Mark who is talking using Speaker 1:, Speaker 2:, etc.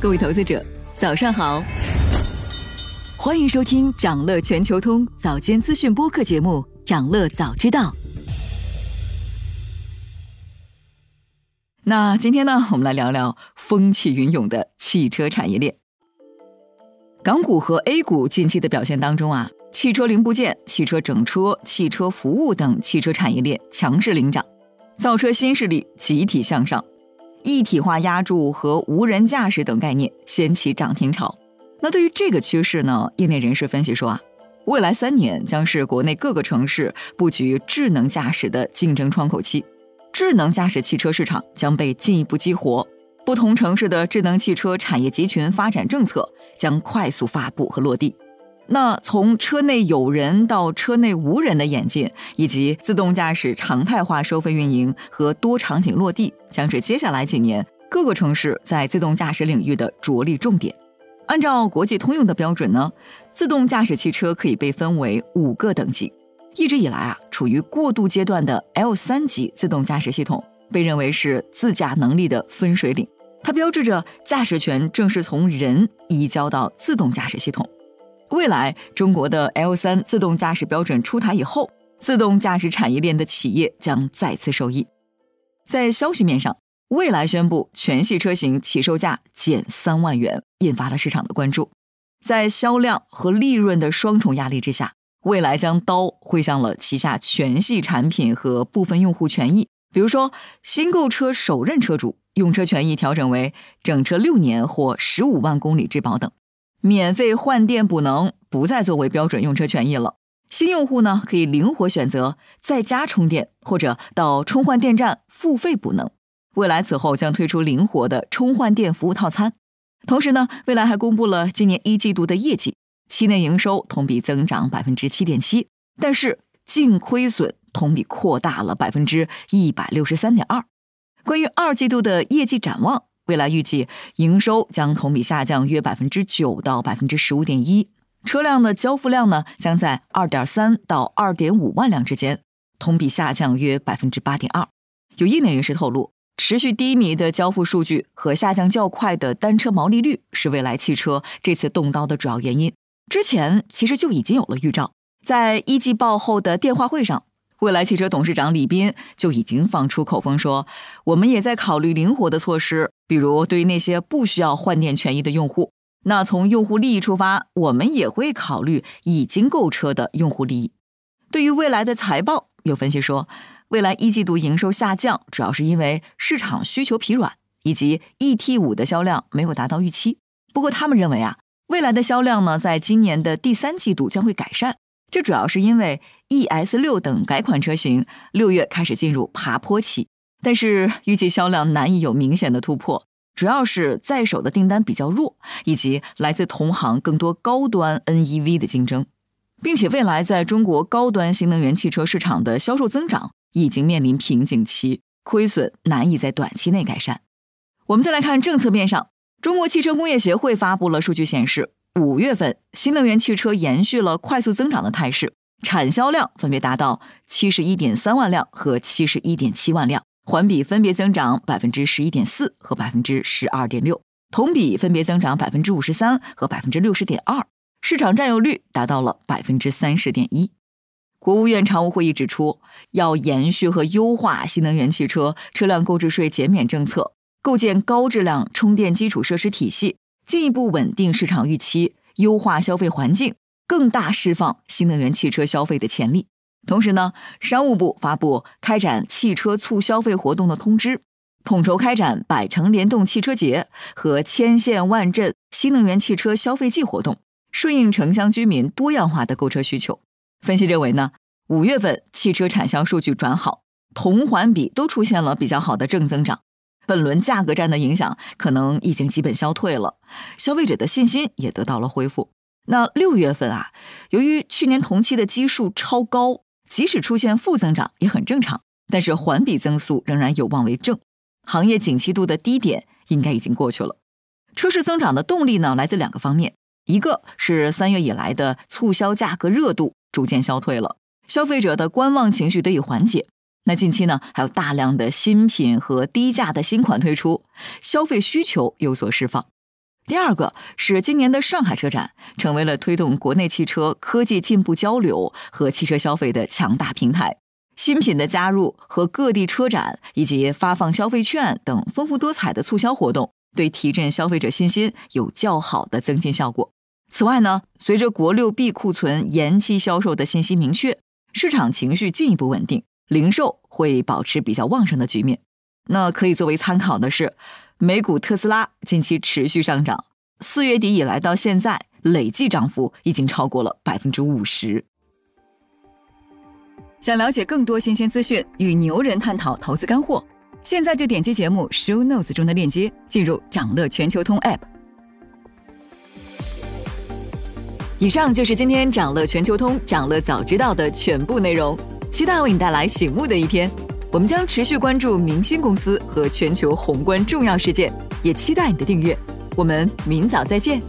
Speaker 1: 各位投资者，早上好，欢迎收听长乐全球通早间资讯播客节目《长乐早知道》。那今天呢，我们来聊聊风起云涌的汽车产业链。港股和 A 股近期的表现当中啊，汽车零部件、汽车整车、汽车服务等汽车产业链强势领涨，造车新势力集体向上，一体化压铸和无人驾驶等概念掀起涨停潮。那对于这个趋势呢，业内人士分析说啊，未来三年将是国内各个城市布局智能驾驶的竞争窗口期。智能驾驶汽车市场将被进一步激活，不同城市的智能汽车产业集群发展政策将快速发布和落地。那从车内有人到车内无人的演进，以及自动驾驶常态化收费运营和多场景落地，将是接下来几年各个城市在自动驾驶领域的着力重点。按照国际通用的标准呢，自动驾驶汽车可以被分为五个等级。一直以来啊，处于过渡阶段的 L 三级自动驾驶系统被认为是自驾能力的分水岭，它标志着驾驶权正式从人移交到自动驾驶系统。未来中国的 L 三自动驾驶标准出台以后，自动驾驶产业链的企业将再次受益。在消息面上，蔚来宣布全系车型起售价减三万元，引发了市场的关注。在销量和利润的双重压力之下。未来将刀挥向了旗下全系产品和部分用户权益，比如说新购车首任车主用车权益调整为整车六年或十五万公里质保等，免费换电补能不再作为标准用车权益了。新用户呢可以灵活选择在家充电或者到充换电站付费补能。未来此后将推出灵活的充换电服务套餐。同时呢，未来还公布了今年一季度的业绩。期内营收同比增长百分之七点七，但是净亏损同比扩大了百分之一百六十三点二。关于二季度的业绩展望，未来预计营收将同比下降约百分之九到百分之十五点一，车辆的交付量呢将在二点三到二点五万辆之间，同比下降约百分之八点二。有业内人士透露，持续低迷的交付数据和下降较快的单车毛利率是未来汽车这次动刀的主要原因。之前其实就已经有了预兆，在一季报后的电话会上，蔚来汽车董事长李斌就已经放出口风说，我们也在考虑灵活的措施，比如对于那些不需要换电权益的用户，那从用户利益出发，我们也会考虑已经购车的用户利益。对于未来的财报，有分析说，未来一季度营收下降，主要是因为市场需求疲软，以及 ET 五的销量没有达到预期。不过他们认为啊。未来的销量呢，在今年的第三季度将会改善，这主要是因为 ES 六等改款车型六月开始进入爬坡期，但是预计销量难以有明显的突破，主要是在手的订单比较弱，以及来自同行更多高端 NEV 的竞争，并且未来在中国高端新能源汽车市场的销售增长已经面临瓶颈期，亏损难以在短期内改善。我们再来看政策面上。中国汽车工业协会发布了数据显示，五月份新能源汽车延续了快速增长的态势，产销量分别达到七十一点三万辆和七十一点七万辆，环比分别增长百分之十一点四和百分之十二点六，同比分别增长百分之五十三和百分之六十点二，市场占有率达到了百分之三十点一。国务院常务会议指出，要延续和优化新能源汽车车辆购置税减免政策。构建高质量充电基础设施体系，进一步稳定市场预期，优化消费环境，更大释放新能源汽车消费的潜力。同时呢，商务部发布开展汽车促消费活动的通知，统筹开展百城联动汽车节和千县万镇新能源汽车消费季活动，顺应城乡居民多样化的购车需求。分析认为呢，五月份汽车产销数据转好，同环比都出现了比较好的正增长。本轮价格战的影响可能已经基本消退了，消费者的信心也得到了恢复。那六月份啊，由于去年同期的基数超高，即使出现负增长也很正常，但是环比增速仍然有望为正，行业景气度的低点应该已经过去了。车市增长的动力呢，来自两个方面，一个是三月以来的促销价格热度逐渐消退了，消费者的观望情绪得以缓解。那近期呢，还有大量的新品和低价的新款推出，消费需求有所释放。第二个是今年的上海车展，成为了推动国内汽车科技进步交流和汽车消费的强大平台。新品的加入和各地车展以及发放消费券等丰富多彩的促销活动，对提振消费者信心有较好的增进效果。此外呢，随着国六 B 库存延期销售的信息明确，市场情绪进一步稳定。零售会保持比较旺盛的局面。那可以作为参考的是，美股特斯拉近期持续上涨，四月底以来到现在累计涨幅已经超过了百分之五十。想了解更多新鲜资讯，与牛人探讨投资干货，现在就点击节目 show notes 中的链接，进入掌乐全球通 app。以上就是今天掌乐全球通掌乐早知道的全部内容。期待为你带来醒目的一天，我们将持续关注明星公司和全球宏观重要事件，也期待你的订阅。我们明早再见。